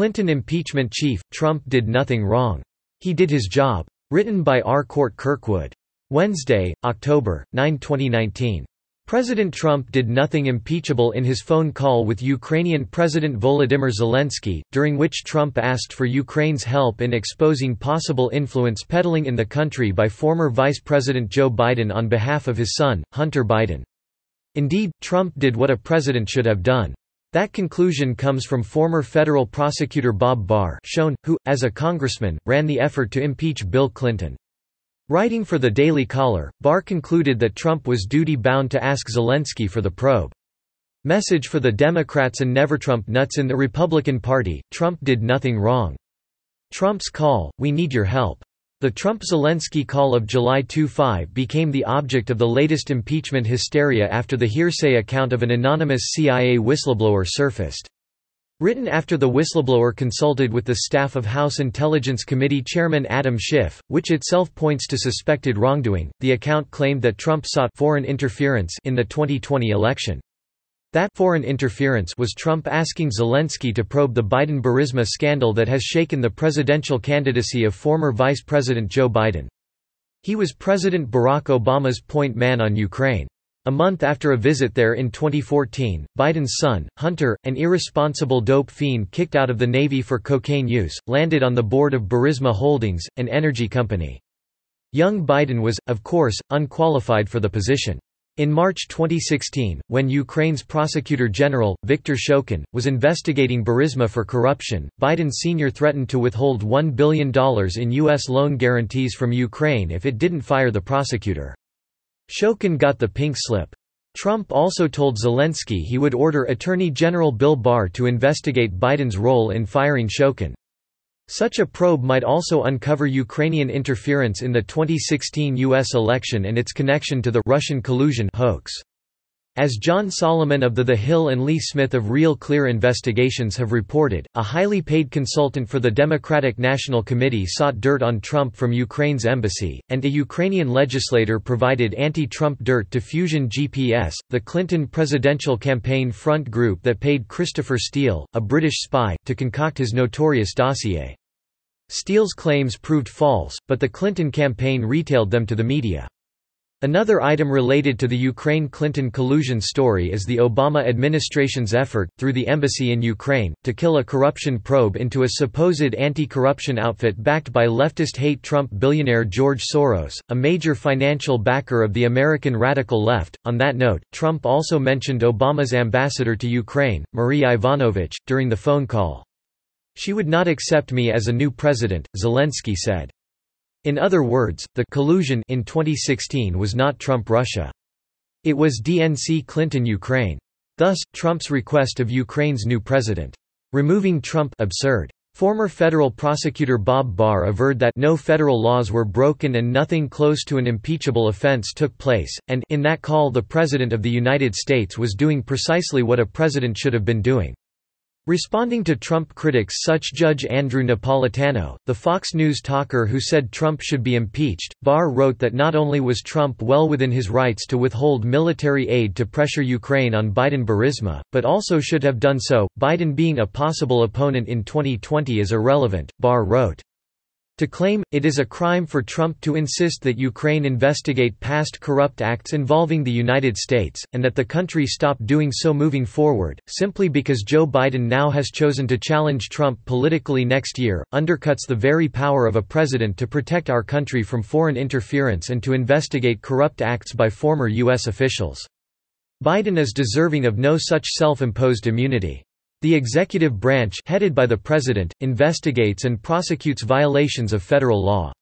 Clinton impeachment chief, Trump did nothing wrong. He did his job. Written by R. Cort Kirkwood. Wednesday, October, 9, 2019. President Trump did nothing impeachable in his phone call with Ukrainian President Volodymyr Zelensky, during which Trump asked for Ukraine's help in exposing possible influence peddling in the country by former Vice President Joe Biden on behalf of his son, Hunter Biden. Indeed, Trump did what a president should have done. That conclusion comes from former federal prosecutor Bob Barr shown, who, as a congressman, ran the effort to impeach Bill Clinton. Writing for the Daily Caller, Barr concluded that Trump was duty-bound to ask Zelensky for the probe. Message for the Democrats and never Trump nuts in the Republican Party, Trump did nothing wrong. Trump's call, we need your help. The Trump-Zelensky call of July 25 became the object of the latest impeachment hysteria after the hearsay account of an anonymous CIA whistleblower surfaced. Written after the whistleblower consulted with the staff of House Intelligence Committee Chairman Adam Schiff, which itself points to suspected wrongdoing, the account claimed that Trump sought foreign interference in the 2020 election. That foreign interference was Trump asking Zelensky to probe the Biden-Burisma scandal that has shaken the presidential candidacy of former Vice President Joe Biden. He was President Barack Obama's point man on Ukraine. A month after a visit there in 2014, Biden's son, Hunter, an irresponsible dope fiend kicked out of the Navy for cocaine use, landed on the board of Burisma Holdings, an energy company. Young Biden was, of course, unqualified for the position. In March 2016, when Ukraine's Prosecutor General, Viktor Shokin, was investigating Burisma for corruption, Biden Sr. threatened to withhold $1 billion in U.S. loan guarantees from Ukraine if it didn't fire the prosecutor. Shokin got the pink slip. Trump also told Zelensky he would order Attorney General Bill Barr to investigate Biden's role in firing Shokin. Such a probe might also uncover Ukrainian interference in the 2016 U.S. election and its connection to the Russian collusion hoax. As John Solomon of the The Hill and Lee Smith of Real Clear Investigations have reported, a highly paid consultant for the Democratic National Committee sought dirt on Trump from Ukraine's embassy, and a Ukrainian legislator provided anti-Trump dirt to Fusion GPS, the Clinton presidential campaign front group that paid Christopher Steele, a British spy, to concoct his notorious dossier. Steele's claims proved false, but the Clinton campaign retailed them to the media. Another item related to the Ukraine-Clinton collusion story is the Obama administration's effort, through the embassy in Ukraine, to kill a corruption probe into a supposed anti-corruption outfit backed by leftist hate Trump billionaire George Soros, a major financial backer of the American radical left. On that note, Trump also mentioned Obama's ambassador to Ukraine, Marie Yovanovitch, during the phone call. She would not accept me as a new president, Zelensky said. In other words, the collusion in 2016 was not Trump-Russia. It was DNC Clinton-Ukraine. Thus, Trump's request of Ukraine's new president. Removing Trump absurd. Former federal prosecutor Bob Barr averred that no federal laws were broken and nothing close to an impeachable offense took place, and in that call the President of the United States was doing precisely what a president should have been doing. Responding to Trump critics such Judge Andrew Napolitano, the Fox News talker who said Trump should be impeached, Barr wrote that not only was Trump well within his rights to withhold military aid to pressure Ukraine on Biden Burisma, but also should have done so, Biden being a possible opponent in 2020 is irrelevant, Barr wrote. To claim, it is a crime for Trump to insist that Ukraine investigate past corrupt acts involving the United States, and that the country stop doing so moving forward, simply because Joe Biden now has chosen to challenge Trump politically next year, undercuts the very power of a president to protect our country from foreign interference and to investigate corrupt acts by former U.S. officials. Biden is deserving of no such self-imposed immunity. The executive branch headed by the President, investigates and prosecutes violations of federal law.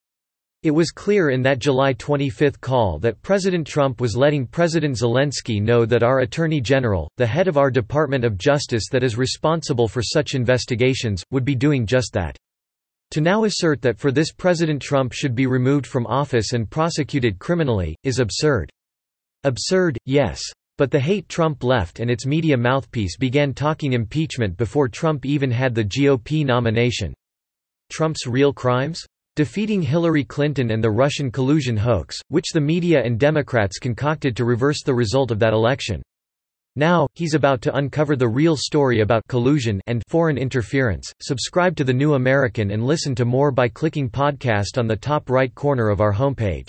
It was clear in that July 25 call that President Trump was letting President Zelensky know that our Attorney General, the head of our Department of Justice that is responsible for such investigations, would be doing just that. To now assert that for this President Trump should be removed from office and prosecuted criminally, is absurd. Absurd, yes. But the hate Trump left and its media mouthpiece began talking impeachment before Trump even had the GOP nomination. Trump's real crimes? Defeating Hillary Clinton and the Russian collusion hoax, which the media and Democrats concocted to reverse the result of that election. Now, he's about to uncover the real story about collusion and foreign interference. Subscribe to The New American and listen to more by clicking podcast on the top right corner of our homepage.